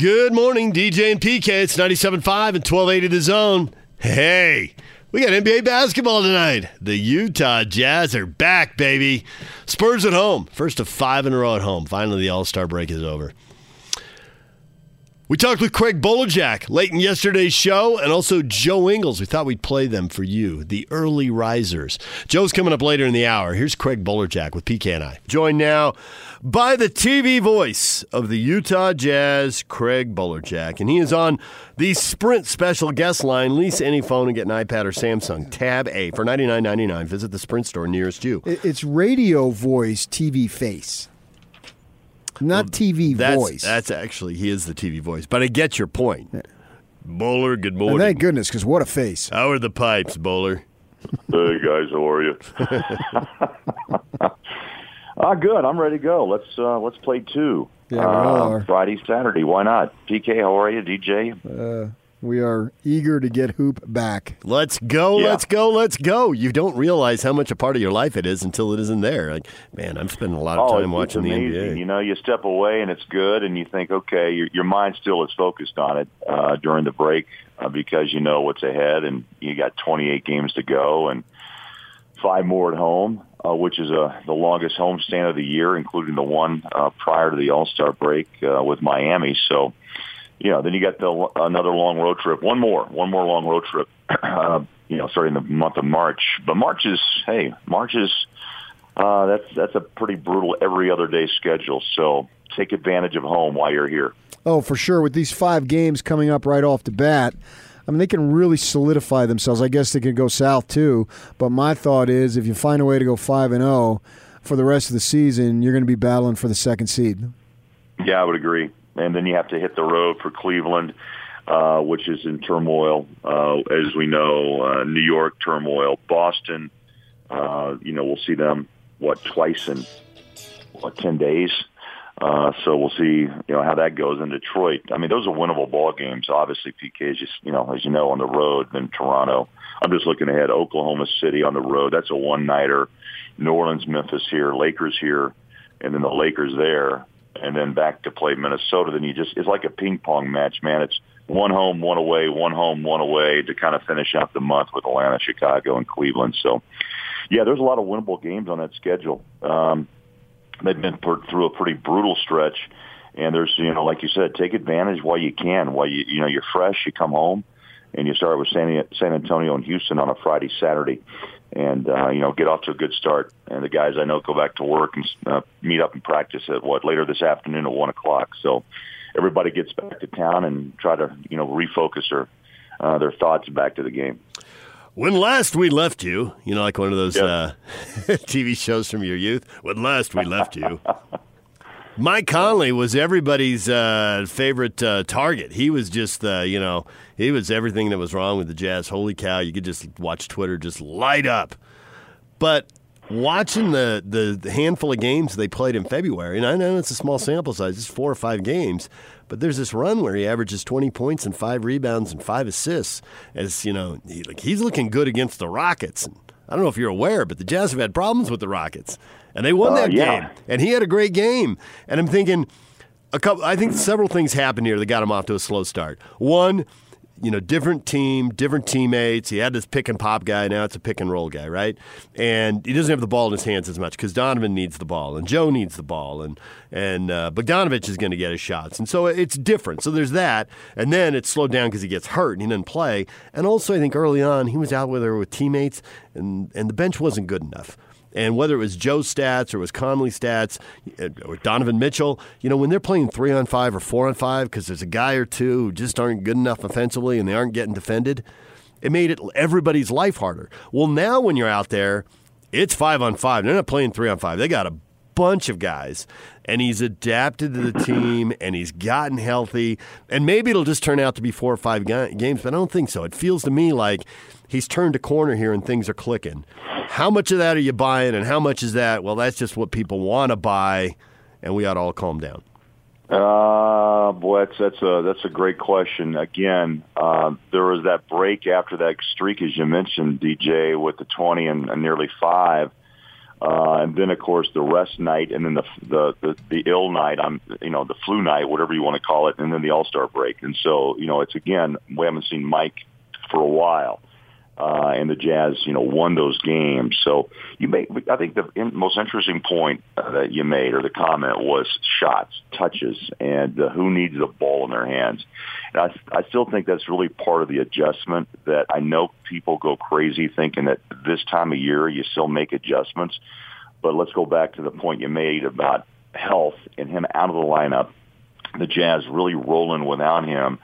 Good morning, DJ and PK. It's 97.5 and 1280 The Zone. Hey, we got NBA basketball tonight. The Utah Jazz are back, baby. Spurs at home. First of five in a row at home. Finally, the All Star break is over. We talked with Craig Bolerjack late in yesterday's show and also Joe Ingles. We thought we'd play them for you, the early risers. Joe's coming up later in the hour. Here's Craig Bolerjack with PK and I. Joined now by the TV voice of the Utah Jazz, Craig Bolerjack. And he is on the Sprint special guest line. Lease any phone and get an iPad or Samsung. Tab A for $99.99. Visit the Sprint store nearest you. It's radio voice, TV face. Not TV That's, voice. That's actually, he is the TV voice. But I get your point. Bowler, good morning. And thank goodness, because what a face. How are the pipes, Bowler? Hey guys, how are you? ah, good. I'm ready to go. Let's uh, let's play two. Yeah, uh. Friday, Saturday. Why not? PK, how are you? DJ? Uh, we are eager to get Hoop back. Let's go, Yeah. let's go, let's go. You don't realize how much a part of your life it is until it isn't there. Like, man, I'm spending a lot of oh, time it's, watching it's the. NBA. You know, you step away and it's good, and you think, okay, your, your mind still is focused on it uh, during the break uh, because you know what's ahead, and you got 28 games to go and five more at home, uh, which is uh, the longest homestand of the year, including the one uh, prior to the All Star break uh, with Miami. So, you know, then you got the another long road trip, one more, one more long road trip. Uh, you know, starting in the month of March. But March is, hey, March is uh, that's that's a pretty brutal every other day schedule. So take advantage of home while you're here. Oh, for sure. With these five games coming up right off the bat, I mean, they can really solidify themselves. I guess they could go south too. But my thought is, if you find a way to go five and zero for the rest of the season, you're going to be battling for the second seed. Yeah, I would agree. And then you have to hit the road for Cleveland, uh, which is in turmoil, uh, as we know. Uh, New York turmoil, Boston. Uh, you know, we'll see them what twice in what ten days. Uh, so we'll see, you know, how that goes in Detroit. I mean, those are winnable ball games. Obviously, PK is just, you know, as you know, on the road. Then Toronto. I'm just looking ahead. Oklahoma City on the road. That's a one nighter. New Orleans, Memphis here, Lakers here, and then the Lakers there, and then back to play Minnesota. Then you just it's like a ping pong match, man. It's one home, one away, one home, one away to kind of finish out the month with Atlanta, Chicago, and Cleveland. So, yeah, there's a lot of winnable games on that schedule. Um, they've been put through a pretty brutal stretch, and there's you know, like you said, take advantage while you can. While you you know you're fresh, you come home, and you start with San, San Antonio and Houston on a Friday, Saturday, and uh, you know get off to a good start. And the guys I know go back to work and uh, meet up and practice at what later this afternoon at one o'clock. So everybody gets back to town and try to you know refocus their uh, their thoughts back to the game. When last we left you, you know, like one of those Yep. uh, TV shows from your youth. When last we left you, Mike Conley was everybody's uh, favorite uh, target. He was just, uh, you know, he was everything that was wrong with the Jazz. Holy cow! You could just watch Twitter just light up. But watching the, the handful of games they played in February, and I know it's a small sample size, it's four or five games, but there's this run where he averages 20 points and five rebounds and five assists. As you know, he, like he's looking good against the Rockets. I don't know if you're aware, but the Jazz have had problems with the Rockets, and they won Uh, that yeah. game. And he had a great game. And I'm thinking, a couple. I think several things happened here that got him off to a slow start. One, you know, different team, different teammates. He had this pick and pop guy. Now it's a pick and roll guy, right? And he doesn't have the ball in his hands as much because Donovan needs the ball and Joe needs the ball and and uh, Bogdanovich is going to get his shots, and so it's different. So there's that, and then it's slowed down because he gets hurt and he doesn't play. And also, I think early on he was out with her with teammates, and and the bench wasn't good enough. And whether it was Joe's stats or it was Conley stats or Donovan Mitchell, you know, when they're playing three on five or four on five because there's a guy or two who just aren't good enough offensively and they aren't getting defended, it made it everybody's life harder. Well, now when you're out there, it's five on five. They're not playing three on five. They got a bunch of guys, and he's adapted to the team and he's gotten healthy. And maybe it'll just turn out to be four or five ga- games, but I don't think so. It feels to me like he's turned a corner here and things are clicking. How much of that are you buying, and how much is that? Well, that's just what people want to buy, and we ought to all calm down. Uh, boy, that's that's a that's a great question. Again, uh, there was that break after that streak, as you mentioned, DJ, with the twenty and, and nearly five. Uh, and then, of course, the rest night, and then the, the the the ill night. I'm, you know, the flu night, whatever you want to call it, and then the All Star break. And so, you know, it's again, we haven't seen Mike for a while uh, and the Jazz, you know, won those games. So you made, I think the most interesting point uh, that you made or the comment was shots, touches, and uh, who needs the ball in their hands. And I, I still think that's really part of the adjustment that I know people go crazy thinking that this time of year you still make adjustments. But let's go back to the point you made about health and him out of the lineup. The Jazz really rolling without him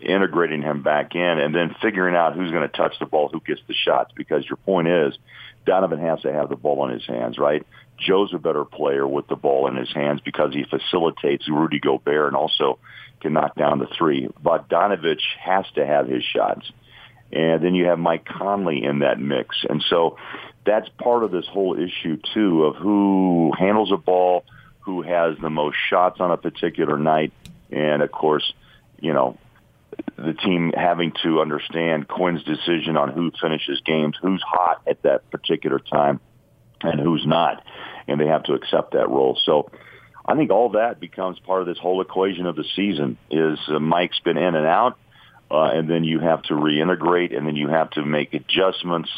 integrating him back in, and then figuring out who's going to touch the ball, who gets the shots. Because your point is, Donovan has to have the ball in his hands, right? Joe's a better player with the ball in his hands because he facilitates Rudy Gobert and also can knock down the three. But Bogdanovich has to have his shots. And then you have Mike Conley in that mix. And so that's part of this whole issue, too, of who handles a ball, who has the most shots on a particular night. And, of course, you know, the team having to understand Quinn's decision on who finishes games, who's hot at that particular time, and who's not, and they have to accept that role. So I think all that becomes part of this whole equation of the season. Is uh, Mike's been in and out, uh, and then you have to reintegrate, and then you have to make adjustments.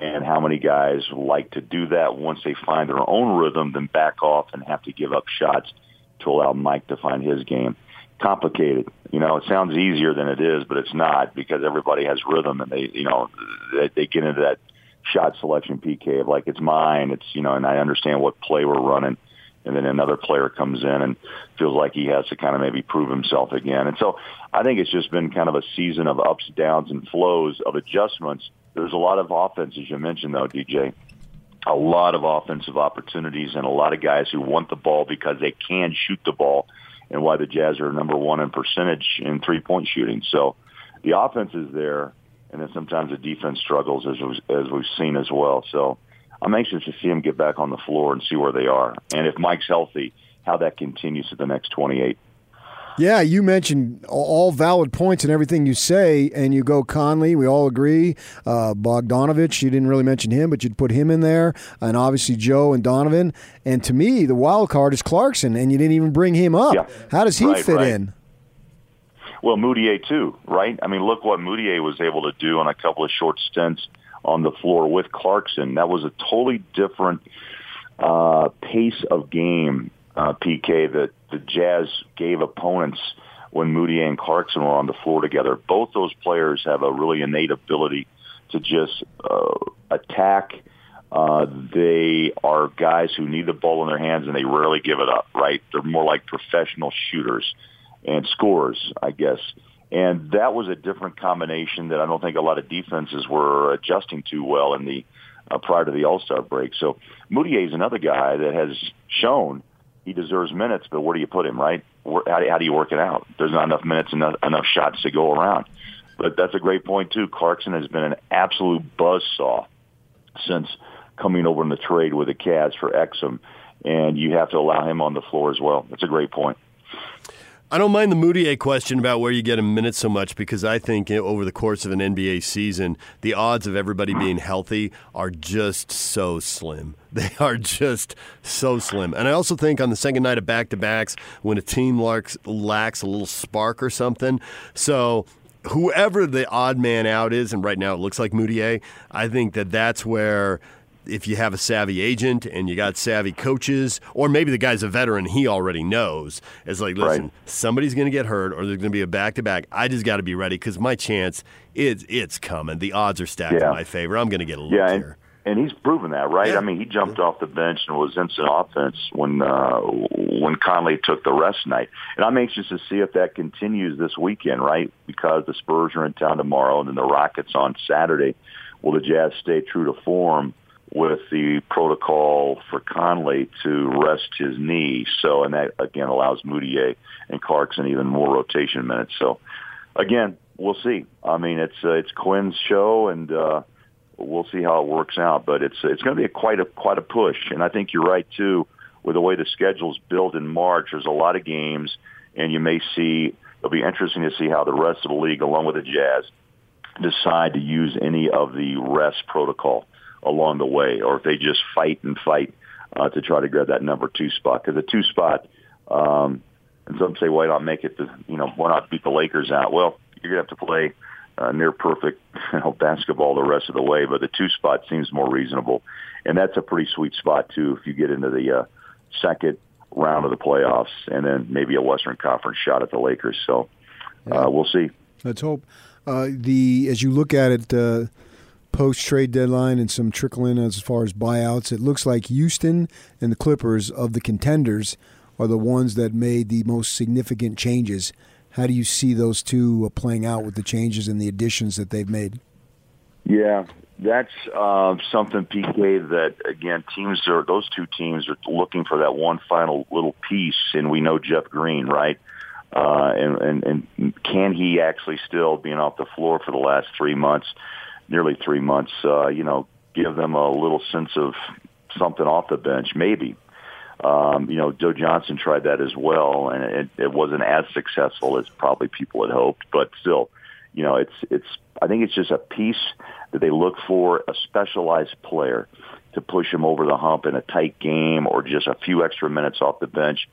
And how many guys like to do that once they find their own rhythm, then back off and have to give up shots to allow Mike to find his game complicated. You know, it sounds easier than it is, but it's not because everybody has rhythm and they, you know, they, they get into that shot selection PK of like it's mine. It's you know, and I understand what play we're running, and then another player comes in and feels like he has to kind of maybe prove himself again. And so I think it's just been kind of a season of ups, downs, and flows of adjustments. There's a lot of offense, as you mentioned, though, DJ. A lot of offensive opportunities and a lot of guys who want the ball because they can shoot the ball and why the Jazz are number one in percentage in three point shooting. So the offense is there, and then sometimes the defense struggles as as we've seen as well. So I'm anxious to see them get back on the floor and see where they are, and if Mike's healthy, how that continues to the next 28. Yeah, you mentioned all valid points and everything you say, and you go Conley. We all agree. Uh, Bogdanovich, you didn't really mention him, but you'd put him in there, and obviously Joe and Donovan. And to me, the wild card is Clarkson, and you didn't even bring him up. Yeah. How does he right, fit right. in? Well, Mudiay too, right? I mean, look what Mudiay was able to do on a couple of short stints on the floor with Clarkson. That was a totally different uh, pace of game uh, PK that the Jazz gave opponents when Mudiay and Clarkson were on the floor together. Both those players have a really innate ability to just uh, attack. Uh, they are guys who need the ball in their hands and they rarely give it up, right? They're more like professional shooters and scorers, I guess. And that was a different combination that I don't think a lot of defenses were adjusting to well in the uh, prior to the All Star break. So Mudiay is another guy that has shown he deserves minutes, but where do you put him, right? Where, how, do, you work it out? There's not enough minutes, enough, enough shots to go around. But that's a great point, too. Clarkson has been an absolute buzz saw since coming over in the trade with the Cavs for Exum, and you have to allow him on the floor as well. That's a great point. I don't mind the Mudiay question about where you get him minutes so much because I think over the course of an NBA season, the odds of everybody being healthy are just so slim. They are just so slim. And I also think on the second night of back to backs, when a team lacks, lacks a little spark or something, so whoever the odd man out is, and right now it looks like Mudiay, I think that that's where if you have a savvy agent and you got savvy coaches, or maybe the guy's a veteran, he already knows. It's like, listen, right. somebody's going to get hurt, or there's going to be a back to back. I just got to be ready because my chance is it's coming. The odds are stacked yeah. in my favor. I'm going to get a look yeah, here. And he's proven that, right? Yeah. I mean, he jumped off the bench and was instant offense when uh, when Conley took the rest night. And I'm anxious to see if that continues this weekend, right? Because the Spurs are in town tomorrow, and then the Rockets on Saturday. Will the Jazz stay true to form? With the protocol for Conley to rest his knee. So, and that again allows Mudiay and Clarkson even more rotation minutes. So, again, we'll see. I mean, it's uh, it's Quinn's show, and uh, we'll see how it works out. But it's it's going to be a quite a quite a push, and I think you're right too. With the way the schedule's built in March, there's a lot of games, and you may see. It'll be interesting to see how the rest of the league, along with the Jazz, decide to use any of the rest protocol along the way, or if they just fight and fight uh, to try to grab that number two spot. Because the two spot, um, and some say, why not make it? To, you know, why not beat the Lakers out? Well, you're gonna have to play uh, near perfect you know, basketball the rest of the way, but the two spot seems more reasonable, and that's a pretty sweet spot too if you get into the uh, second round of the playoffs, and then maybe a Western Conference shot at the Lakers. So uh, we'll see. Let's hope. Uh, the as you look at it, uh, post trade deadline and some trickle in as far as buyouts, it looks like Houston and the Clippers of the contenders are the ones that made the most significant changes. How do you see those two uh, playing out with the changes and the additions that they've made? Yeah, that's uh, something, PK. That again, teams are those two teams are looking for that one final little piece, and we know Jeff Green, right? Uh, and, and and can he actually still being off the floor for the last three months, nearly three months? Uh, you know, give them a little sense of something off the bench, maybe. Um, you know, Joe Johnson tried that as well, and it, it wasn't as successful as probably people had hoped. But still, you know, it's it's. I think it's just a piece that they look for a specialized player to push him over the hump in a tight game, or just a few extra minutes off the bench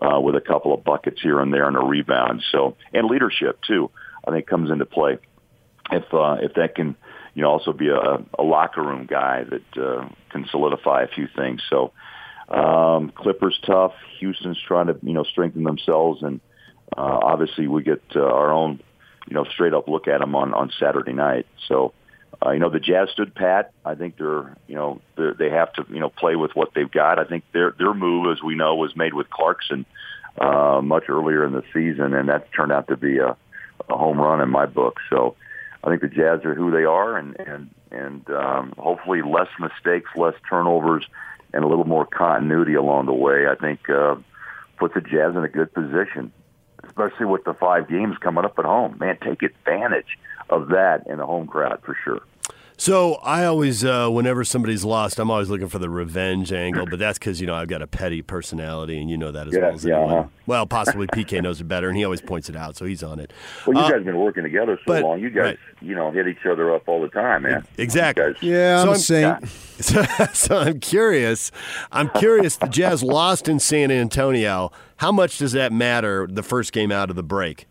uh, with a couple of buckets here and there and a rebound. So, and leadership too, I think comes into play. If uh, if that can, you know, also be a, a locker room guy that uh, can solidify a few things. So um, Clippers tough. Houston's trying to you know strengthen themselves, and uh, obviously we get uh, our own you know straight up look at them on on Saturday night. So uh, you know the Jazz stood pat. I think they're you know they're, they have to you know play with what they've got. I think their their move, as we know, was made with Clarkson uh, much earlier in the season, and that's turned out to be a, a home run in my book. So. I think the Jazz are who they are, and and and um, hopefully less mistakes, less turnovers, and a little more continuity along the way, I think uh, puts the Jazz in a good position, especially with the five games coming up at home. Man, take advantage of that in the home crowd for sure. So I always, uh, whenever somebody's lost, I'm always looking for the revenge angle, but that's because you know I've got a petty personality, and you know that as yeah, well as yeah, anyone. uh-huh. Well, possibly PK knows it better, and he always points it out, so he's on it. Well, you Uh, guys have been working together so but- long. You guys, right. you know, hit each other up all the time, man. Exactly. Guys- Yeah, I'm So a I'm- saint. So, so I'm curious. I'm curious. The Jazz lost in San Antonio. How much does that matter? The first game out of the break.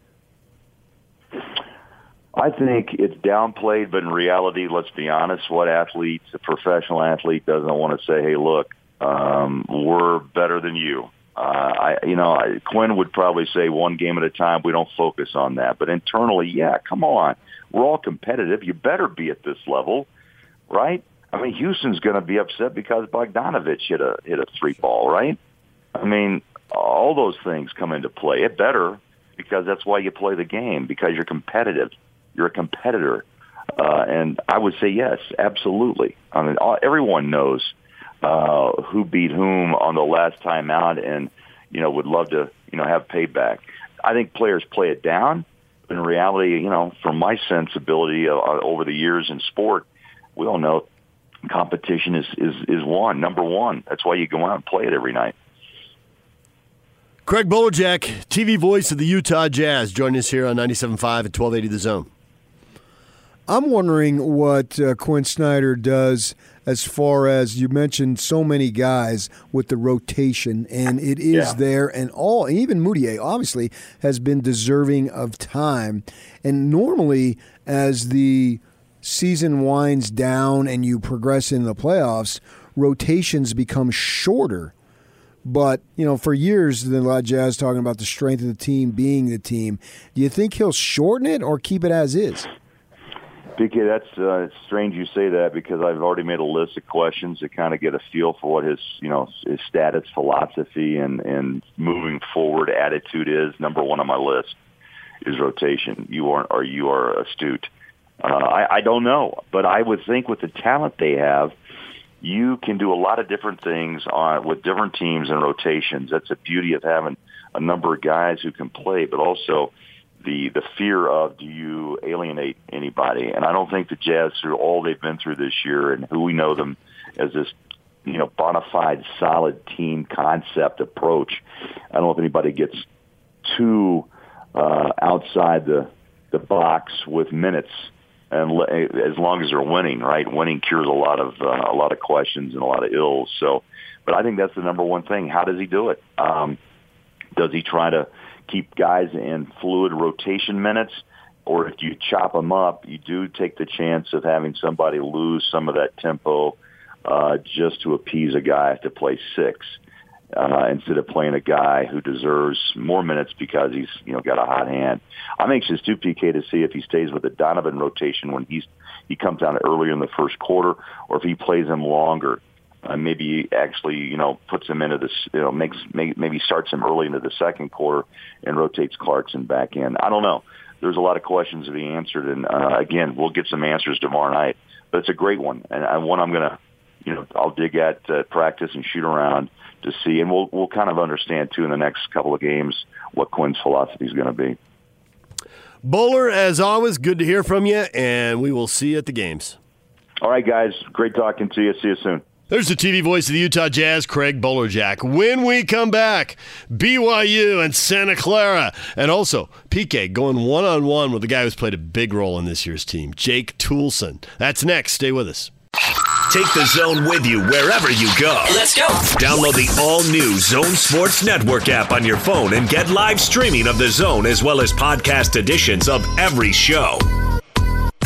I think it's downplayed, but in reality, let's be honest, what athlete, a professional athlete, doesn't want to say, "Hey, look, um, we're better than you." Uh, I, you know, I, Quinn would probably say one game at a time. We don't focus on that, but internally, yeah, come on, we're all competitive. You better be at this level, right? I mean, Houston's going to be upset because Bogdanovich hit a hit a three ball, right? I mean, all those things come into play. It better because that's why you play the game because you're competitive. You're a competitor, uh, and I would say yes, absolutely. I mean, all, everyone knows uh, who beat whom on the last time out, and you know would love to you know have payback. I think players play it down, but in reality, you know, from my sensibility uh, over the years in sport, we all know competition is is is one number one. That's why you go out and play it every night. Craig Bolerjack, TV voice of the Utah Jazz, joining us here on 97.5 and 1280 The Zone. I'm wondering what uh, Quinn Snyder does as far as you mentioned so many guys with the rotation, and it is Yeah. there, and all, even Mudiay obviously has been deserving of time. And normally, as the season winds down and you progress in the playoffs, rotations become shorter. But you know, for years, the lot of Jazz talking about the strength of the team being the team. Do you think he'll shorten it or keep it as is? PK, that's uh, it's strange you say that because I've already made a list of questions to kind of get a feel for what his, you know, his status, philosophy, and and moving forward attitude is. Number one on my list is rotation. You are, or you are astute. Uh, I, I don't know, but I would think with the talent they have, you can do a lot of different things on with different teams and rotations. That's the beauty of having a number of guys who can play, but also the the fear of do you alienate anybody? And I don't think the Jazz, through all they've been through this year, and who we know them as this you know bona fide solid team concept approach, I don't know if anybody gets too uh, outside the the box with minutes and le- as long as they're winning, right? Winning cures a lot of uh, a lot of questions and a lot of ills. So, but I think that's the number one thing. How does he do it? Um, does he try to keep guys in fluid rotation minutes? Or if you chop them up, you do take the chance of having somebody lose some of that tempo uh, just to appease a guy to play six uh, instead of playing a guy who deserves more minutes because he's you know got a hot hand. I'm anxious too, PK, to see if he stays with the Donovan rotation when he's he comes down earlier in the first quarter, or if he plays him longer. Uh, maybe actually, you know, puts him into this, you know, makes may, maybe starts him early into the second quarter and rotates Clarkson back in. I don't know. There's a lot of questions to be answered, and uh, again, we'll get some answers tomorrow night. But it's a great one, and, one I'm gonna, you know, I'll dig at uh, practice and shoot around to see, and we'll we'll kind of understand too in the next couple of games what Quinn's philosophy is going to be. Bowler, as always, good to hear from you, and we will see you at the games. All right, guys, great talking to you. See you soon. There's the TV voice of the Utah Jazz, Craig Bolerjack. When we come back, BYU and Santa Clara. And also, PK going one on one with the guy who's played a big role in this year's team, Jake Toolson. That's next. Stay with us. Take the zone with you wherever you go. Let's go. Download the all new Zone Sports Network app on your phone and get live streaming of the zone as well as podcast editions of every show.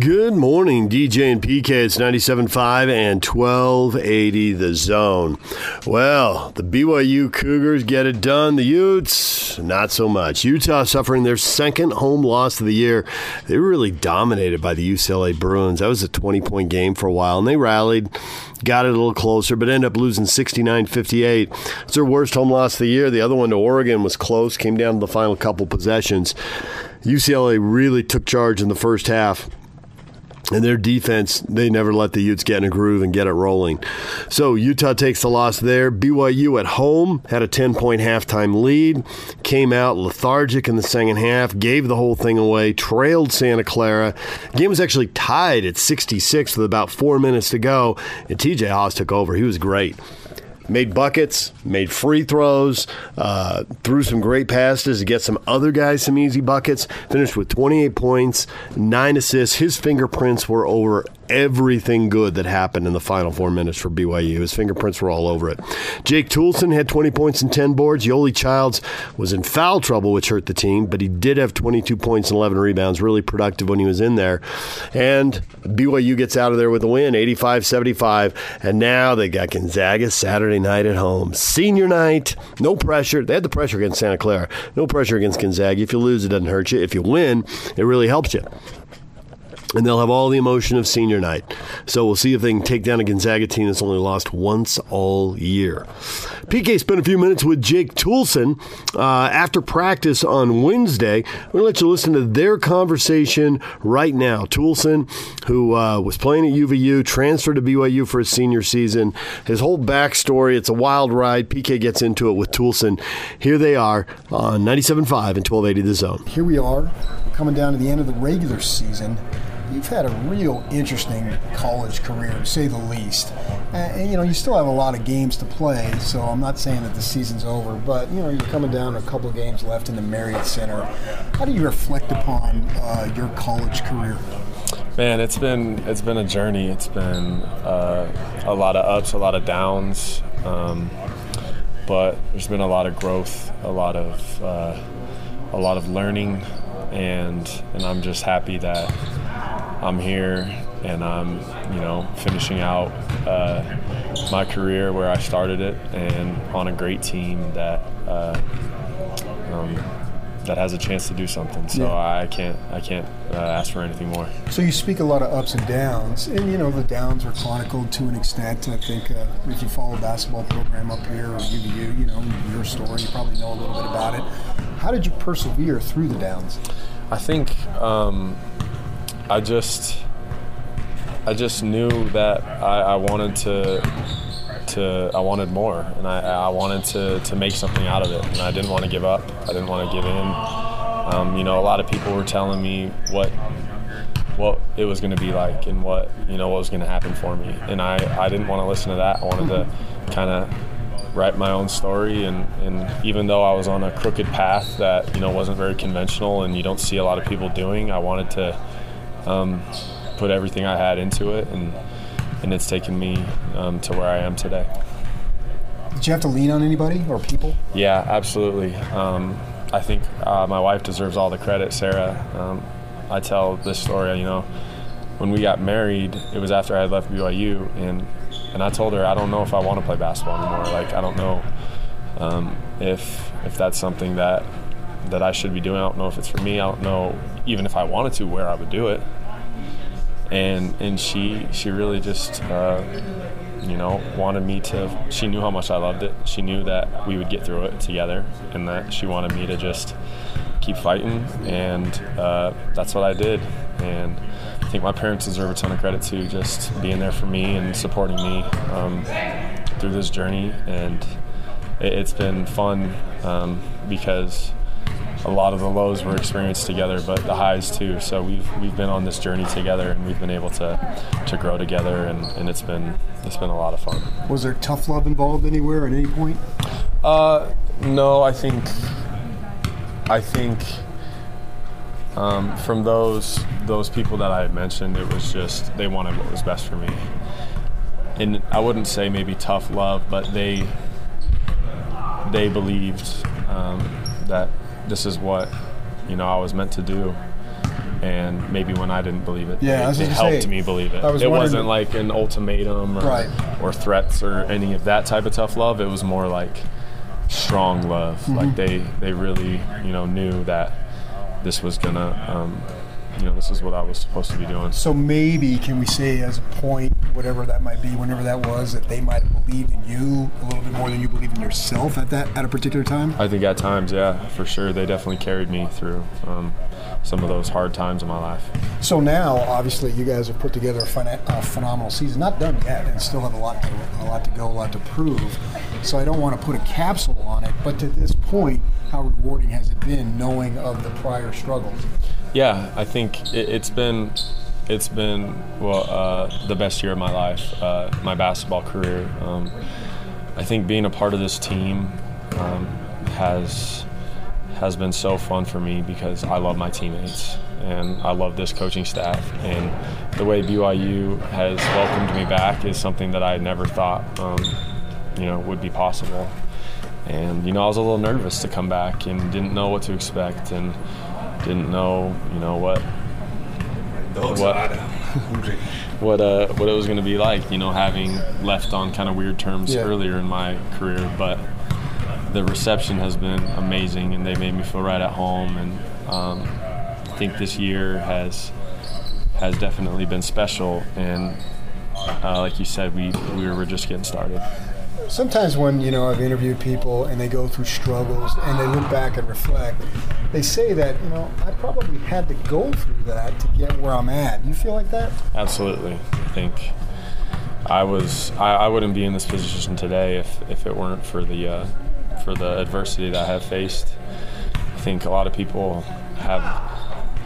Good morning, DJ and PK. It's 97.5 and 1280 the zone. Well, the BYU Cougars get it done. The Utes, not so much. Utah suffering their second home loss of the year. They were really dominated by the UCLA Bruins. That was a 20 point game for a while, and they rallied, got it a little closer, but ended up losing 69 58. It's their worst home loss of the year. The other one to Oregon was close, came down to the final couple possessions. UCLA really took charge in the first half and their defense, they never let the Utes get in a groove and get it rolling. So Utah takes the loss there. BYU at home had a 10 point halftime lead, came out lethargic in the second half, gave the whole thing away, trailed Santa Clara. game was actually tied at 66 with about four minutes to go, and TJ Haws took over. He was great made buckets, made free throws, uh, threw some great passes to get some other guys some easy buckets. Finished with 28 points, nine assists. His fingerprints were over everything good that happened in the final four minutes for BYU. His fingerprints were all over it. Jake Toolson had 20 points and 10 boards. Yoli Childs was in foul trouble, which hurt the team, but he did have 22 points and 11 rebounds. Really productive when he was in there. And BYU gets out of there with a win, 85 75. And now they got Gonzaga Saturday night at home. Senior night, no pressure. They had the pressure against Santa Clara. No pressure against Gonzaga. If you lose, it doesn't hurt you. If you win, it really helps you and they'll have all the emotion of senior night. So we'll see if they can take down a Gonzaga team that's only lost once all year. PK spent a few minutes with Jake Toolson uh, after practice on Wednesday. We're going to let you listen to their conversation right now. Toolson, who uh, was playing at UVU, transferred to BYU for his senior season. His whole backstory, it's a wild ride. PK gets into it with Toolson. Here they are on 97.5 and 1280 The Zone. Here we are, coming down to the end of the regular season you've had a real interesting college career, to say the least. And, you know, you still have a lot of games to play, so I'm not saying that the season's over, but you know, you're coming down a couple of games left in the Marriott Center. How do you reflect upon uh, your college career? Man, it's been it's been a journey. It's been uh, a lot of ups, a lot of downs, um, but there's been a lot of growth, a lot of uh, a lot of learning, and and I'm just happy that I'm here and I'm, you know, finishing out uh, my career where I started it and on a great team that uh, um, that has a chance to do something. So yeah. I can't I can't uh, ask for anything more. So you speak a lot of ups and downs, and you know the downs are chronicled to an extent. I think uh, if you follow basketball program up here or UVU, you know your story, you probably know a little bit about it. How did you persevere through the downs? I think. Um, I just I just knew that I, I wanted to to I wanted more, and I, I wanted to, to make something out of it, and I didn't want to give up. I didn't want to give in. Um, you know, a lot of people were telling me what what it was going to be like and what you know what was going to happen for me, and I, I didn't want to listen to that. I wanted to kind of write my own story, and, and even though I was on a crooked path that you know wasn't very conventional, and you don't see a lot of people doing, I wanted to um, put everything I had into it, and and it's taken me um, to where I am today. Did you have to lean on anybody or people? Yeah, absolutely. Um, I think uh, my wife deserves all the credit, Sarah. Um, I tell this story, you know, when we got married, it was after I had left BYU, and and I told her I don't know if I want to play basketball anymore. Like I don't know um, if if that's something that that I should be doing. I don't know if it's for me. I don't know even if I wanted to where I would do it and and she she really just uh, you know wanted me to she knew how much I loved it she knew that we would get through it together and that she wanted me to just keep fighting and uh, that's what I did and think my parents deserve a ton of credit too just being there for me and supporting me um, through this journey and it, has been fun um, because a lot of the lows were experienced together, but the highs too. So we've we've been on this journey together, and we've been able to to grow together, and, and it's been it's been a lot of fun. Was there tough love involved anywhere at any point? Uh, no, I think I think um, from those those people that I had mentioned, it was just they wanted what was best for me, and I wouldn't say maybe tough love, but they they believed um, that this is what you know I was meant to do. And maybe when I didn't believe it, yeah, it, it helped say, me believe it. Was it wasn't like an ultimatum or, right. or threats or any of that type of tough love. It was more like strong love. Mm-hmm. Like they, they really, you know, knew that this was gonna um, you know, this is what I was supposed to be doing. So maybe can we say as a point, whatever that might be, whenever that was, that they might have believed in you a little bit more than you believed in yourself at that at a particular time? I think at times, yeah, for sure, they definitely carried me through um, some of those hard times in my life. So now, obviously, you guys have put together a, a phenomenal season. Not done yet, and still have a lot to a lot to go, a lot to prove. So I don't want to put a capsule on it, but to this point, how rewarding has it been knowing of the prior struggles? Yeah, I think it, has been it's been well uh, the best year of my life, uh, my basketball career. Um, I think being a part of this team um, has has been so fun for me because I love my teammates and I love this coaching staff and the way BYU has welcomed me back is something that I never thought um, you know would be possible. And you know I was a little nervous to come back and didn't know what to expect and didn't know, you know, what what what uh what it was going to be like, you know, having left on kind of weird terms yeah. earlier in my career, but the reception has been amazing, and they made me feel right at home, and um, I think this year has has definitely been special, and uh, like you said, we we were just getting started sometimes when you know I've interviewed people and they go through struggles and they look back and reflect, they say that you know I probably had to go through that to get where I'm at. Do you feel like that? Absolutely. I think I was I, I wouldn't be in this position today if, if it weren't for the uh, for the adversity that I have faced. I think a lot of people have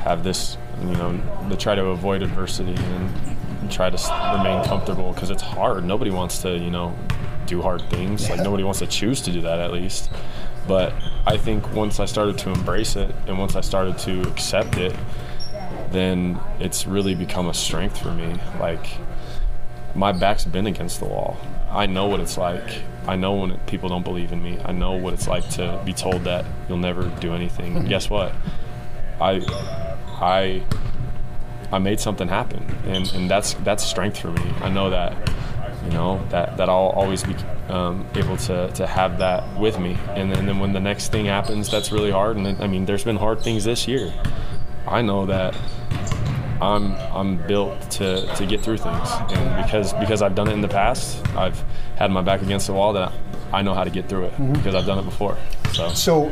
have this you know they try to avoid adversity and try to remain comfortable because it's hard. Nobody wants to you know do hard things. Like nobody wants to choose to do that at least. But I think once I started to embrace it and once I started to accept it, then it's really become a strength for me. Like my back's been against the wall. I know what it's like. I know when it, people don't believe in me. I know what it's like to be told that you'll never do anything. Mm-hmm. Guess what? I I I made something happen, and, and that's that's strength for me. I know that you know that that I'll always be um, able to to have that with me. And then, and then when the next thing happens, that's really hard. And then, I mean, there's been hard things this year. I know that I'm I'm built to, to get through things, and because because I've done it in the past, I've had my back against the wall. That I know how to get through it mm-hmm. because I've done it before. So, so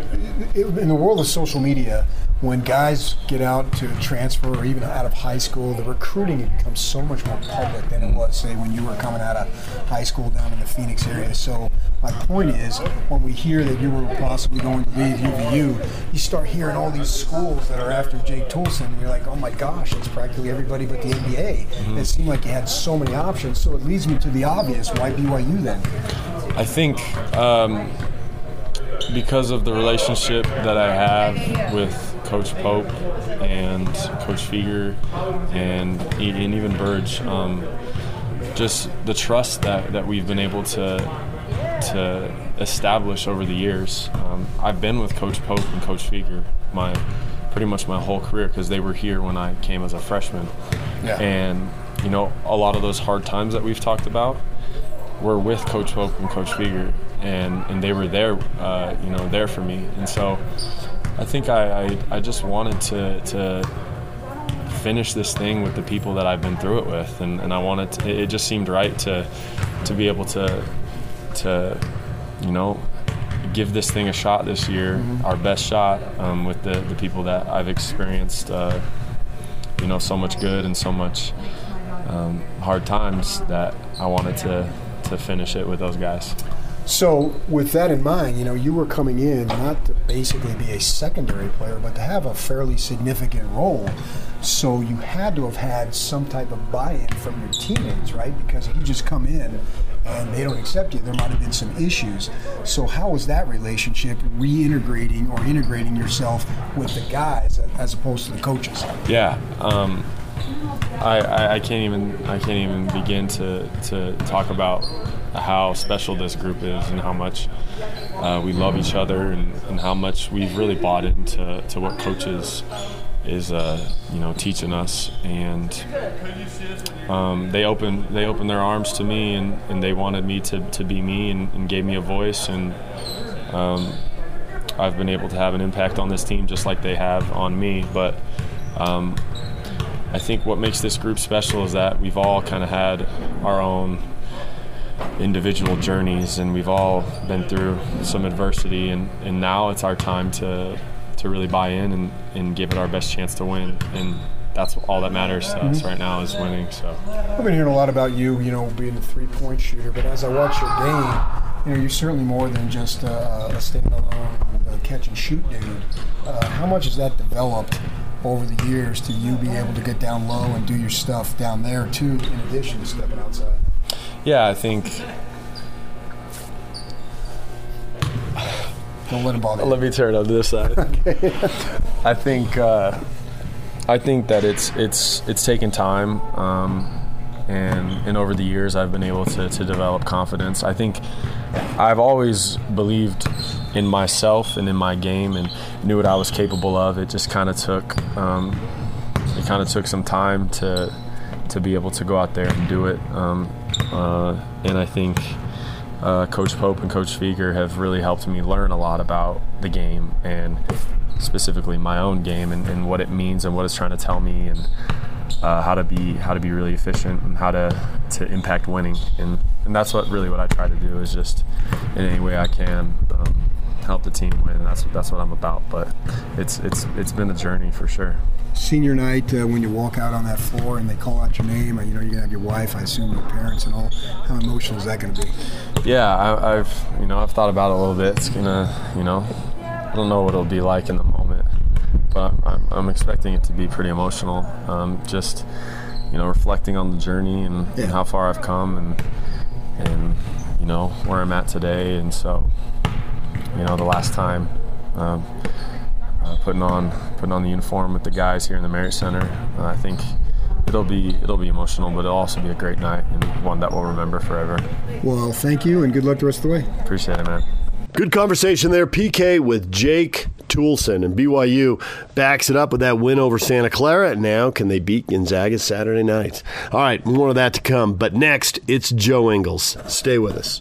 in the world of social media, when guys get out to transfer or even out of high school, the recruiting becomes so much more public than it was, say, when you were coming out of high school down in the Phoenix area. So my point is, when we hear that you were possibly going to leave UVU, you start hearing all these schools that are after Jake Toolson, and you're like, oh my gosh, it's practically everybody but the NBA. Mm-hmm. It seemed like you had so many options. So it leads me to the obvious: why BYU then? I think. Um, because of the relationship that I have with Coach Pope and Coach Fueger and, and even Burge. Um, just the trust that, that we've been able to to establish over the years. Um, I've been with Coach Pope and Coach Fueger my pretty much my whole career because they were here when I came as a freshman. Yeah. And you know, a lot of those hard times that we've talked about were with Coach Pope and Coach Fueger, and and they were there, uh, you know, there for me. And so I think I, I, I just wanted to, to finish this thing with the people that I've been through it with, and, and I wanted to, it just seemed right to to be able to to you know give this thing a shot this year, mm-hmm. our best shot um, with the, the people that I've experienced, uh, you know, so much good and so much um, hard times that I wanted to to finish it with those guys. So, with that in mind, you know, you were coming in not to basically be a secondary player, but to have a fairly significant role. So, you had to have had some type of buy in from your teammates, right? Because if you just come in and they don't accept you, there might have been some issues. So, how was that relationship reintegrating or integrating yourself with the guys as opposed to the coaches? Yeah. Um, I, I, I can't even I can't even begin to, to talk about how special this group is and how much uh, we love each other and, and, how much we've really bought into to what coaches is uh, you know teaching us. And um, they opened they opened their arms to me and, and they wanted me to, to be me and, and gave me a voice. And um, I've been able to have an impact on this team just like they have on me. But um, I think what makes this group special is that we've all kind of had our own individual journeys and we've all been through some adversity and, and now it's our time to to really buy in and, and give it our best chance to win. And that's all that matters to us mm-hmm. right now is winning so. I've been hearing a lot about you you know being a three point shooter but as I watch your game you know you're certainly more than just a, a standalone a catch and shoot dude. Uh, how much has that developed over the years to you be able to get down low and do your stuff down there too in addition to stepping outside yeah, I think. Don't let him bother. Let me turn on this side. okay. I think. Uh, I think that it's it's it's taken time, um, and and over the years I've been able to to develop confidence. I think I've always believed in myself and in my game and knew what I was capable of. It just kind of took um, it kind of took some time to to be able to go out there and do it. Um, uh, and I think uh, Coach Pope and Coach Fueger have really helped me learn a lot about the game and specifically my own game and, and what it means and what it's trying to tell me and uh, how to be how to be really efficient and how to to impact winning. And and that's what really what I try to do is just in any way I can um, help the team win. That's that's what I'm about. But it's it's it's been a journey for sure senior night uh, when you walk out on that floor and they call out your name, you know, you're gonna have your wife, I assume your parents and all. How emotional is that gonna be? Yeah, I, have you know I've thought about it a little bit. It's gonna you know I don't know what it'll be like in the moment, but I'm, I'm expecting it to be pretty emotional. Um, just you know reflecting on the journey and, yeah. and how far I've come and and you know where I'm at today, and so you know the last time. Um, uh, putting on putting on the uniform with the guys here in the Marriott Center. Uh, I think it'll be it'll be emotional, but it'll also be a great night and one that we'll remember forever. Well, thank you, and good luck the rest of the way. Appreciate it, man. Good conversation there, PK, with Jake Toolson. And BYU backs it up with that win over Santa Clara. Now, can they beat Gonzaga Saturday night? All right, more of that to come. But next, it's Joe Ingles. Stay with us.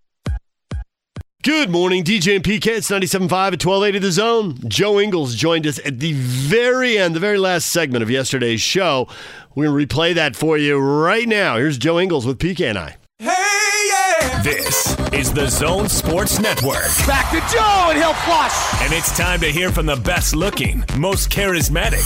Good morning, DJ and PK. It's 97.5 at 1280 The Zone. Joe Ingles joined us at the very end, the very last segment of yesterday's show. We're going to replay that for you right now. Here's Joe Ingles with PK and I. Hey, yeah! This is the Zone Sports Network. Back to Joe, and he'll flush. And it's time to hear from the best looking, most charismatic,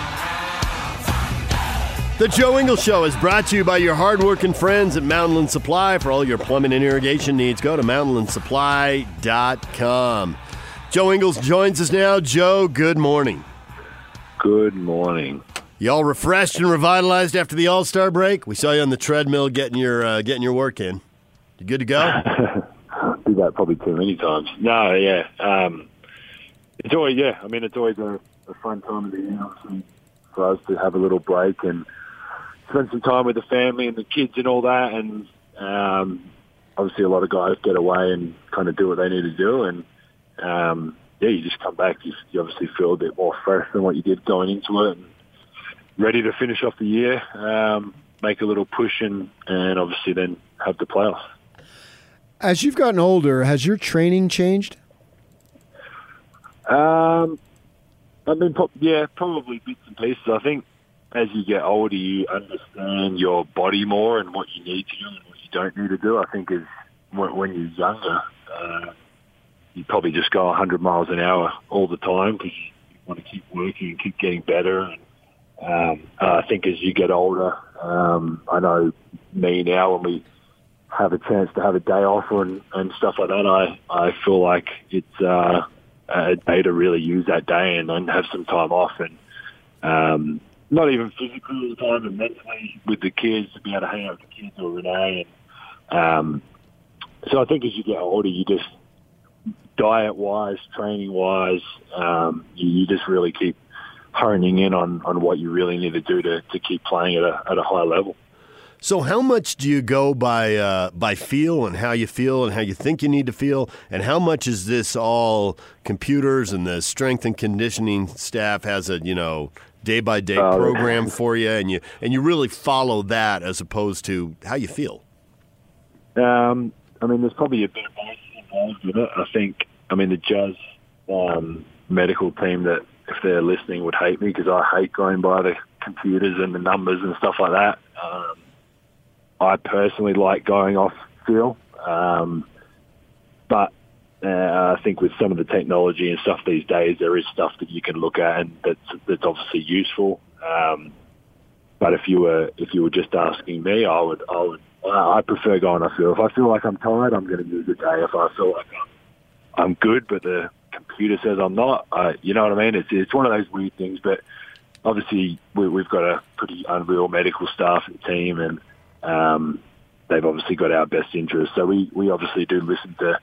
The Joe Ingles Show is brought to you by your hardworking friends at Mountainland Supply. For all your plumbing and irrigation needs, go to mountainlandsupply.com. Joe Ingles joins us now. Joe, good morning. Good morning. Y'all refreshed and revitalized after the All Star break? We saw you on the treadmill getting your uh, getting your work in. You good to go? Do that probably too many times. No, yeah. Um, it's always, yeah, I mean, it's always a, a fun time of the year for us to have a little break and spend some time with the family and the kids and all that. And um, obviously, a lot of guys get away and kind of do what they need to do. And um, yeah, you just come back, you, you obviously feel a bit more fresh than what you did going into it. And, ready to finish off the year, um, make a little push, and, and obviously then have the playoffs. As you've gotten older, has your training changed? Um, I mean, yeah, probably bits and pieces. I think as you get older, you understand your body more and what you need to do and what you don't need to do. I think is when, you're younger, uh, you probably just go 100 miles an hour all the time because you want to keep working and keep getting better. And um, I think as you get older, um, I know me now when we have a chance to have a day off and, and stuff like that, I, I feel like it's uh, a day to really use that day and, and have some time off and um, not even physically all the time and mentally with the kids to be able to hang out with the kids or Renae. And, um, so I think as you get older, you just diet wise, training wise, um, you, you just really keep honing in on, on what you really need to do to, to keep playing at a, at a high level. So, how much do you go by uh, by feel and how you feel and how you think you need to feel, and how much is this all computers and the strength and conditioning staff has a you know day by day program for you, and you and you really follow that as opposed to how you feel. Um, I mean, there's probably a bit of both involved in it. I think, I mean, the Jazz um, medical team that, if they're listening, would hate me because I hate going by the computers and the numbers and stuff like that. Um, I personally like going off feel, um, but uh, I think with some of the technology and stuff these days, there is stuff that you can look at and that's that's obviously useful. Um, but if you were if you were just asking me, I would I would I prefer going off feel. If I feel like I'm tired, I'm going to use a day. If I feel like I'm, I'm good, but the computer says I'm not, uh, you know what I mean? It's it's one of those weird things. But obviously, we, we've got a pretty unreal medical staff and team, and um, they've obviously got our best interests. So we we obviously do listen to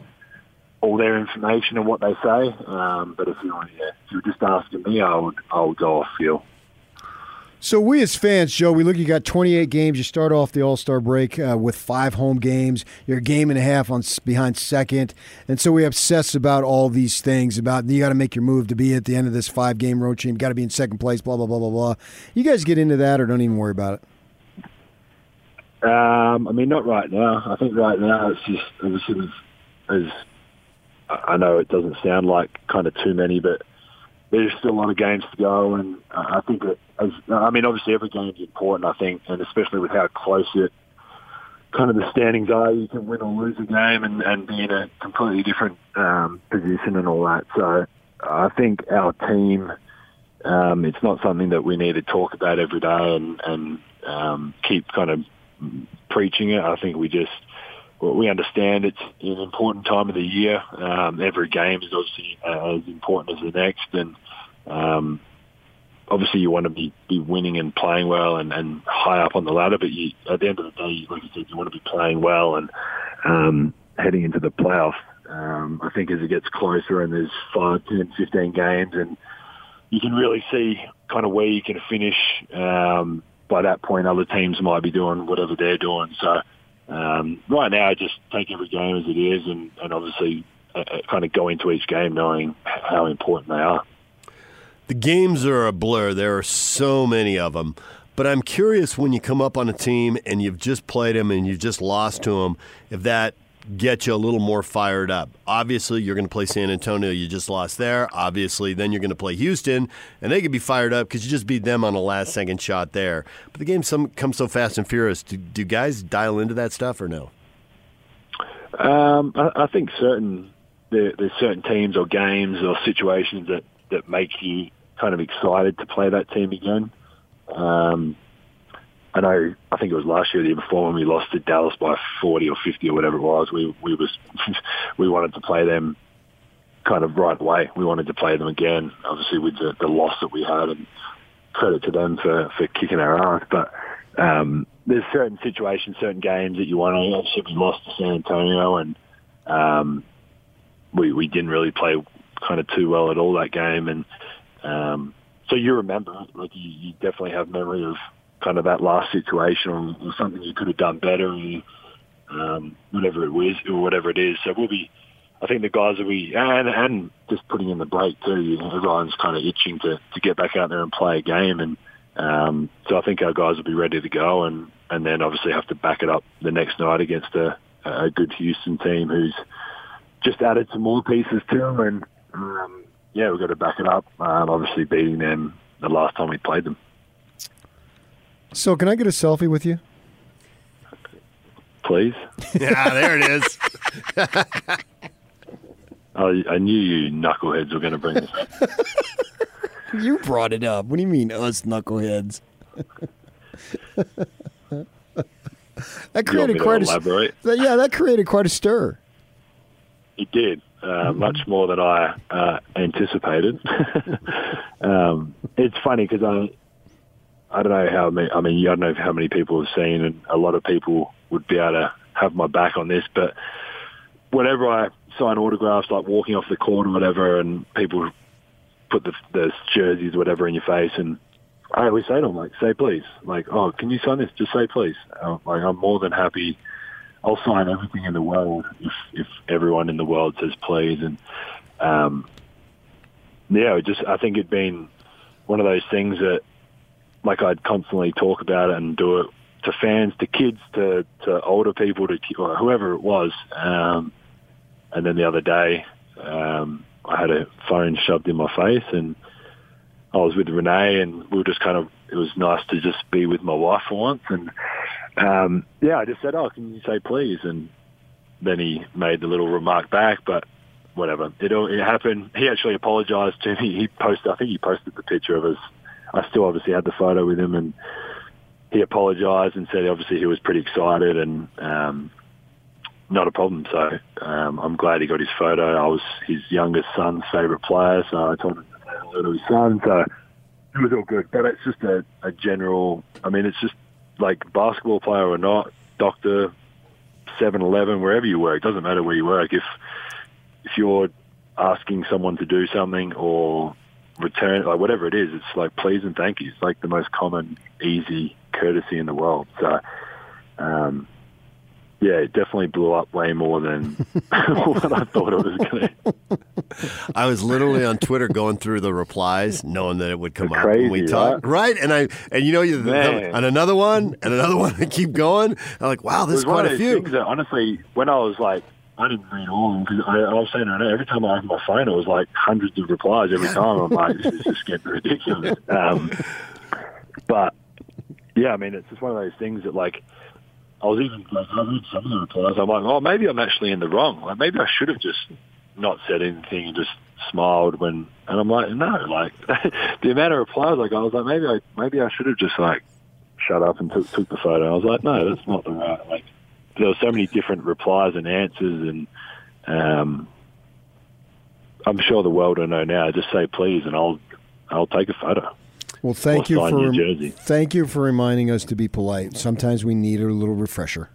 all their information and what they say. Um, but if you were, yeah, if you were just asking me, I would I would go off feel. So we as fans, Joe, we look. You got 28 games. You start off the All Star break uh, with five home games. You're a game and a half on behind second, and so we obsess about all these things. About you got to make your move to be at the end of this five game road team. Got to be in second place. Blah blah blah blah blah. You guys get into that or don't even worry about it. Um, I mean, not right now. I think right now it's just as, as I know it doesn't sound like kind of too many, but there's still a lot of games to go, and I think that as I mean, obviously every game is important. I think, and especially with how close it kind of the standings are, you can win or lose a game and, and be in a completely different um, position and all that. So I think our team. Um, it's not something that we need to talk about every day and, and um, keep kind of preaching it. I think we just we understand it's an important time of the year. Um, every game is obviously uh, as important as the next, and um, obviously you want to be, be winning and playing well and, and high up on the ladder. But you, at the end of the day, like you said, you want to be playing well and um, heading into the playoffs. Um, I think as it gets closer and there's five, ten, fifteen games, and you can really see kind of where you can finish. Um, by that point, other teams might be doing whatever they're doing. So um, right now, I just take every game as it is, and, and obviously uh, uh kind of go into each game knowing how important they are. The games are a blur. There are so many of them. But I'm curious when you come up on a team and you've just played them and you've just lost to them, if that gets you a little more fired up. Obviously, you're going to play San Antonio. You just lost there. Obviously, then you're going to play Houston, and they could be fired up because you just beat them on a last second shot there. But the game some, comes so fast and furious. Do, do guys dial into that stuff or no? Um, I, I think certain there, there's certain teams or games or situations that that make you kind of excited to play that team again. Um, I know, I think it was last year, the year before, when we lost to Dallas by 40 or 50 or whatever it was. We we was we wanted to play them kind of right away. We wanted to play them again, obviously with the, the loss that we had, and credit to them for for kicking our ass. But um, there's certain situations, certain games that you want to. Obviously, we lost to San Antonio, and um, we we didn't really play kind of too well at all that game, and um, so you remember, like you, you definitely have memory of kind of that last situation or, or something you could have done better, or, um, whatever it was or whatever it is. So we'll be. I think the guys will be, and and just putting in the break too. You know, everyone's kind of itching to to get back out there and play a game, and um, so I think our guys will be ready to go, and and then obviously have to back it up the next night against a a good Houston team who's just added some more pieces to them, and um, yeah, we've got to back it up. Um, obviously, beating them the last time we played them. So, can I get a selfie with you? Please. yeah, there it is. I, I knew you knuckleheads were going to bring this up. you brought it up. What do you mean, us knuckleheads? that created quite a elaborate? yeah. That created quite a stir. It did. Uh, much more than I uh, anticipated. um, it's funny because I, I don't know how many. I mean, I don't know how many people have seen, and a lot of people would be able to have my back on this. But whenever I sign autographs, like walking off the court or whatever, and people put the, the jerseys, or whatever, in your face, and I always say to them, like, say please. Like, oh, can you sign this? Just say please. Uh, like, I'm more than happy I'll sign everything in the world if if everyone in the world says please. And um, yeah, just I think it'd been one of those things that like I'd constantly talk about it and do it to fans, to kids, to to older people, to whoever it was. Um, and then the other day, um, I had a phone shoved in my face, and I was with Renae, and we were just kind of. It was nice to just be with my wife for once, and um, yeah, I just said, "Oh, can you say please?" And then he made the little remark back, but whatever. It all it happened. He actually apologized to me. He posted, I think he posted the picture of us. I still obviously had the photo with him, and he apologized and said obviously he was pretty excited and um, not a problem. So um, I'm glad he got his photo. I was his youngest son's favorite player, so I told him to his son. So it was all good. But it's just a, a general. I mean, it's just like basketball player or not, doctor, 7-Eleven, wherever you work, doesn't matter where you work. If if you're asking someone to do something or return, like whatever it is, it's like please and thank you. It's like the most common, easy courtesy in the world. So, um, yeah, it definitely blew up way more than what I thought it was going to. I was literally on Twitter going through the replies, knowing that it would come up when we crazy, talk. Right? And I and you know you and another one and another one. I keep going. I'm like, wow, this is quite a few. things that honestly, when I was like, I didn't read all of them because I, I was saying, I know every time I opened my phone, it was like hundreds of replies every time. I'm like, this is just getting ridiculous. Um, but yeah, I mean, it's just one of those things that like, I was even like, I read some of the replies. I'm like, oh, maybe I'm actually in the wrong. Like, maybe I should have just not said anything and just smiled when. And I'm like, no, like the amount of replies I got, I was like, maybe I maybe I should have just like shut up and took took the photo. I was like, no, that's not the right like there were so many different replies and answers, and um, I'm sure the world will know now. Just say please, and I'll I'll take a photo. Well, thank you for thank you for reminding us to be polite. Sometimes we need a little refresher.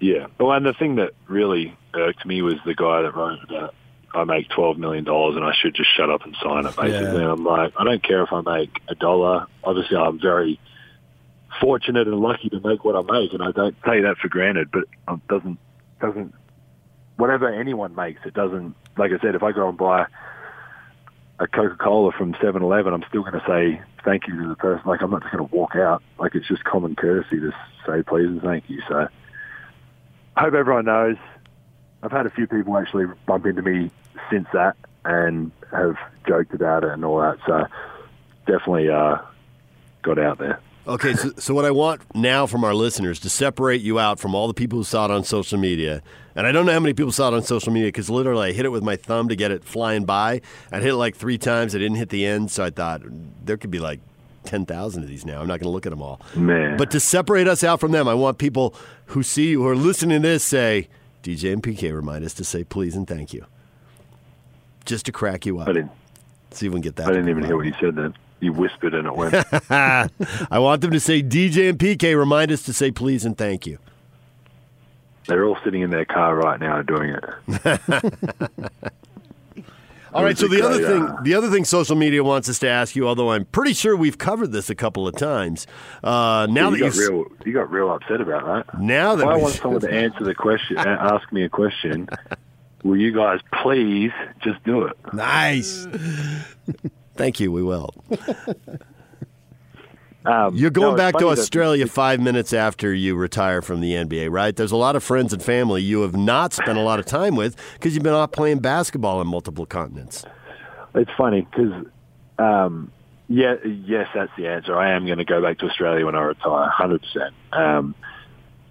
Yeah. Well, and the thing that really irked me was the guy that wrote about I make twelve million dollars and I should just shut up and sign it. Basically, Yeah. and I'm like, I don't care if I make a dollar. Obviously, I'm very fortunate and lucky to make what I make, and I don't take that for granted. But it doesn't doesn't whatever anyone makes, it doesn't. Like I said, if I go and buy a Coca Cola from 7-Eleven, I'm still going to say thank you to the person. Like I'm not just going to walk out. Like it's just common courtesy to say please and thank you. So I hope everyone knows. I've had a few people actually bump into me since that and have joked about it and all that. So definitely uh, got out there. Okay, so, so what I want now from our listeners to separate you out from all the people who saw it on social media, and I don't know how many people saw it on social media because literally I hit it with my thumb to get it flying by. I hit it like three times. I didn't hit the end, so I thought there could be like ten thousand of these now. I'm not going to look at them all. Man. But to separate us out from them, I want people who see you, who are listening to this, say DJ and PK remind us to say please and thank you, just to crack you up. I didn't. See if we can get that. I didn't even hear what you said then. You whispered and it went. I want them to say DJ and PK remind us to say please and thank you. They're all sitting in their car right now doing it. All right. So the other thing, the other thing, social media wants us to ask you, although I'm pretty sure we've covered this a couple of times. Uh, now you that got real, you got real upset about that. now that I want someone to answer the question, ask me a question, will you guys please just do it? nice. Thank you. We will. Um, You're going no, back to Australia five minutes after you retire from the NBA, right? There's a lot of friends and family you have not spent a lot of time with because you've been off playing basketball on multiple continents. It's funny because, um, yeah, yes, that's the answer. I am going to go back to Australia when I retire, hundred percent. Um,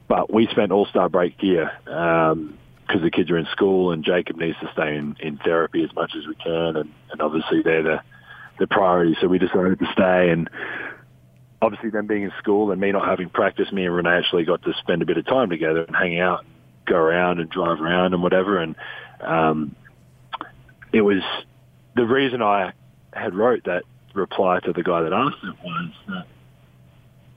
but we spent All Star break here because the kids are in school, and Jacob needs to stay in, in therapy as much as we can, and, and obviously they're the the priority. So we decided to stay, and obviously them being in school and me not having practice, me and Renae actually got to spend a bit of time together and hang out, go around and drive around and whatever, and um, it was the reason I had wrote that reply to the guy that asked it was that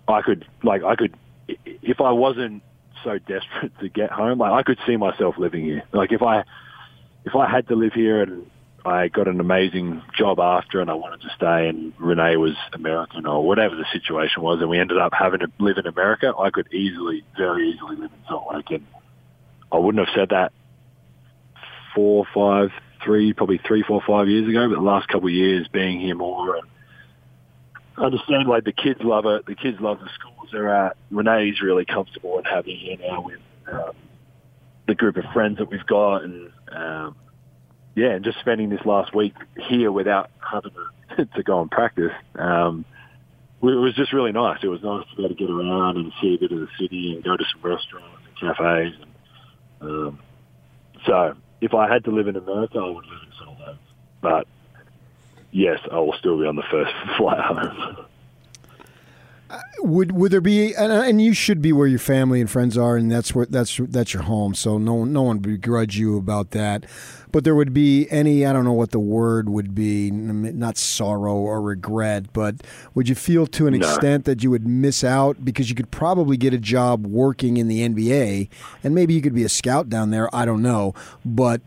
I could, like, I could, if I wasn't so desperate to get home, like, I could see myself living here. Like, if I, if I had to live here and I got an amazing job after and I wanted to stay and Renae was American or whatever the situation was and we ended up having to live in America, I could easily, very easily live in Salt Lake. And I wouldn't have said that four, five, three, probably three, four, five years ago, but the last couple of years being here more and understand like the kids love it. The kids love the schools they're at. Renae's really comfortable in having here now with um, the group of friends that we've got and um, yeah, and just spending this last week here without having to, to go and practice. Um, it was just really nice. It was nice to be able to get around and see a bit of the city and go to some restaurants and cafes. And, um, so if I had to live in America, I would live in Lake. But yes, I will still be on the first flight home. Would would there be and, and you should be where your family and friends are, and that's where that's that's your home. So no no one would begrudge you about that. But there would be any I don't know what the word would be, not sorrow or regret, but would you feel to an No. extent that you would miss out because you could probably get a job working in the NBA, and maybe you could be a scout down there. I don't know, but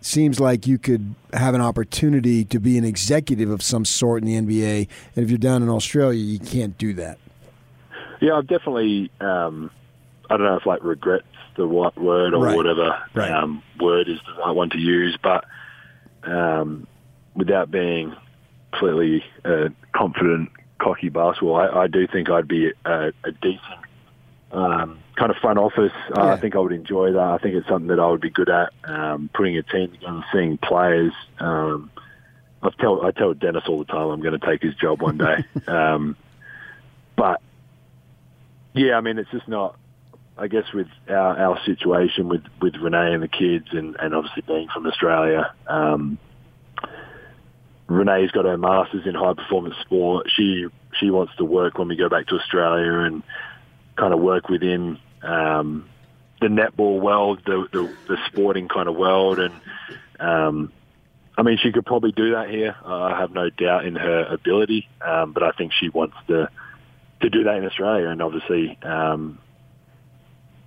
seems like you could have an opportunity to be an executive of some sort in the NBA. And if you're down in Australia, you can't do that. Yeah, I've definitely. Um, I don't know if like regrets the right word or Right. whatever Right. um, word is the right one to use, but um, without being completely uh, confident, cocky basketball, I, I do think I'd be a, a decent um, kind of front office. Uh, Yeah. I think I would enjoy that. I think it's something that I would be good at. Um, putting a team together, seeing players. Um, I tell I tell Dennis all the time I'm going to take his job one day. um, but yeah, I mean it's just not. I guess with our, our situation with, with Renae and the kids, and, and obviously being from Australia, um, Renae's got her masters in high performance sport. She she wants to work when we go back to Australia and kind of work within um, the netball world, the, the the sporting kind of world, and um, I mean, she could probably do that here. Uh, I have no doubt in her ability, um, but I think she wants to to do that in Australia, and obviously. Um,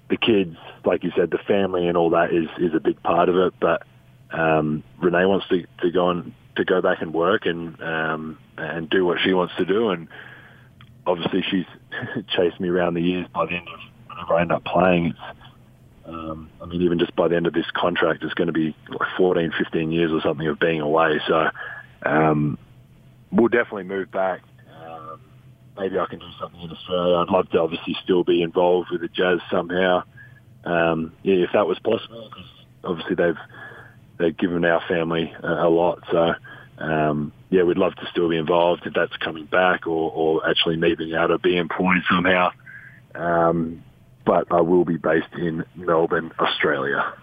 the kids, like you said, the family and all that is is a big part of it. But um, Renae wants to, to go and to go back and work and um, and do what she wants to do. And obviously, she's chased me around the years. By the end of whenever I end up playing, it's um, I mean, even just by the end of this contract, it's going to be like 14, 15 years or something of being away. So um, we'll definitely move back. Maybe I can do something in Australia. I'd love to obviously still be involved with the Jazz somehow, um, yeah, if that was possible. Because obviously they've they've given our family a, a lot. So um, yeah, we'd love to still be involved if that's coming back or, or actually me being able to be employed somehow. Um, but I will be based in Melbourne, Australia.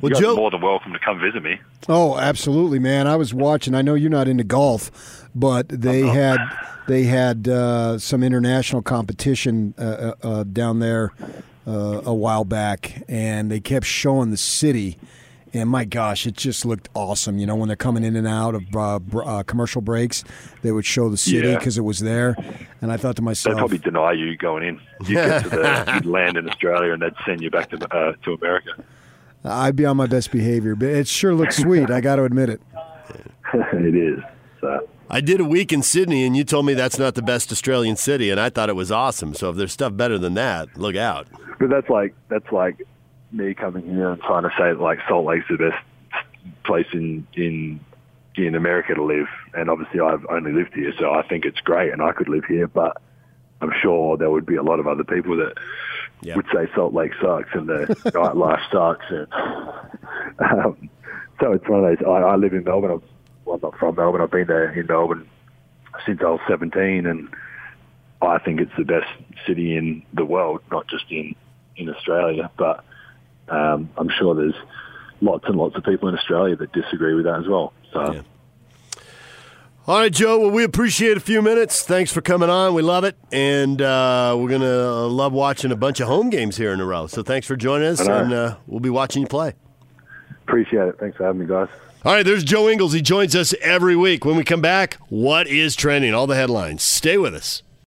Well, Joe, more than welcome to come visit me. Oh, absolutely, man. I was watching. I know you're not into golf, but they had they had uh, some international competition uh, uh, uh, down there uh, a while back, and they kept showing the city. And my gosh, it just looked awesome. You know, when they're coming in and out of uh, br- uh, commercial breaks, they would show the city Yeah. because it was there. And I thought to myself, They'd probably deny you going in. You get to the you'd land in Australia and they'd send you back to uh, to America. I'd be on my best behavior. But it sure looks sweet. I got to admit it. it is. So I did a week in Sydney, and you told me that's not the best Australian city, and I thought it was awesome. So if there's stuff better than that, look out. But that's like that's like me coming here and trying to say that, like Salt Lake's the best place in in in America to live, and obviously I've only lived here, so I think it's great, and I could live here. But I'm sure there would be a lot of other people that Yeah. would say Salt Lake sucks and the nightlife sucks, and um, so it's one of those. I, I live in Melbourne. I'm, well, I'm not from Melbourne. I've been there in Melbourne since I was 17, and I think it's the best city in the world, not just in in Australia. But um, I'm sure there's lots and lots of people in Australia that disagree with that as well. So Yeah. All right, Joe. Well, we appreciate a few minutes. Thanks for coming on. We love it, and uh, we're gonna love watching a bunch of home games here in a row. So thanks for joining us, and uh, we'll be watching you play. appreciate it. Thanks for having me, guys. All right, there's Joe Ingles. He joins us every week. When we come back, what is trending? All the headlines. Stay with us.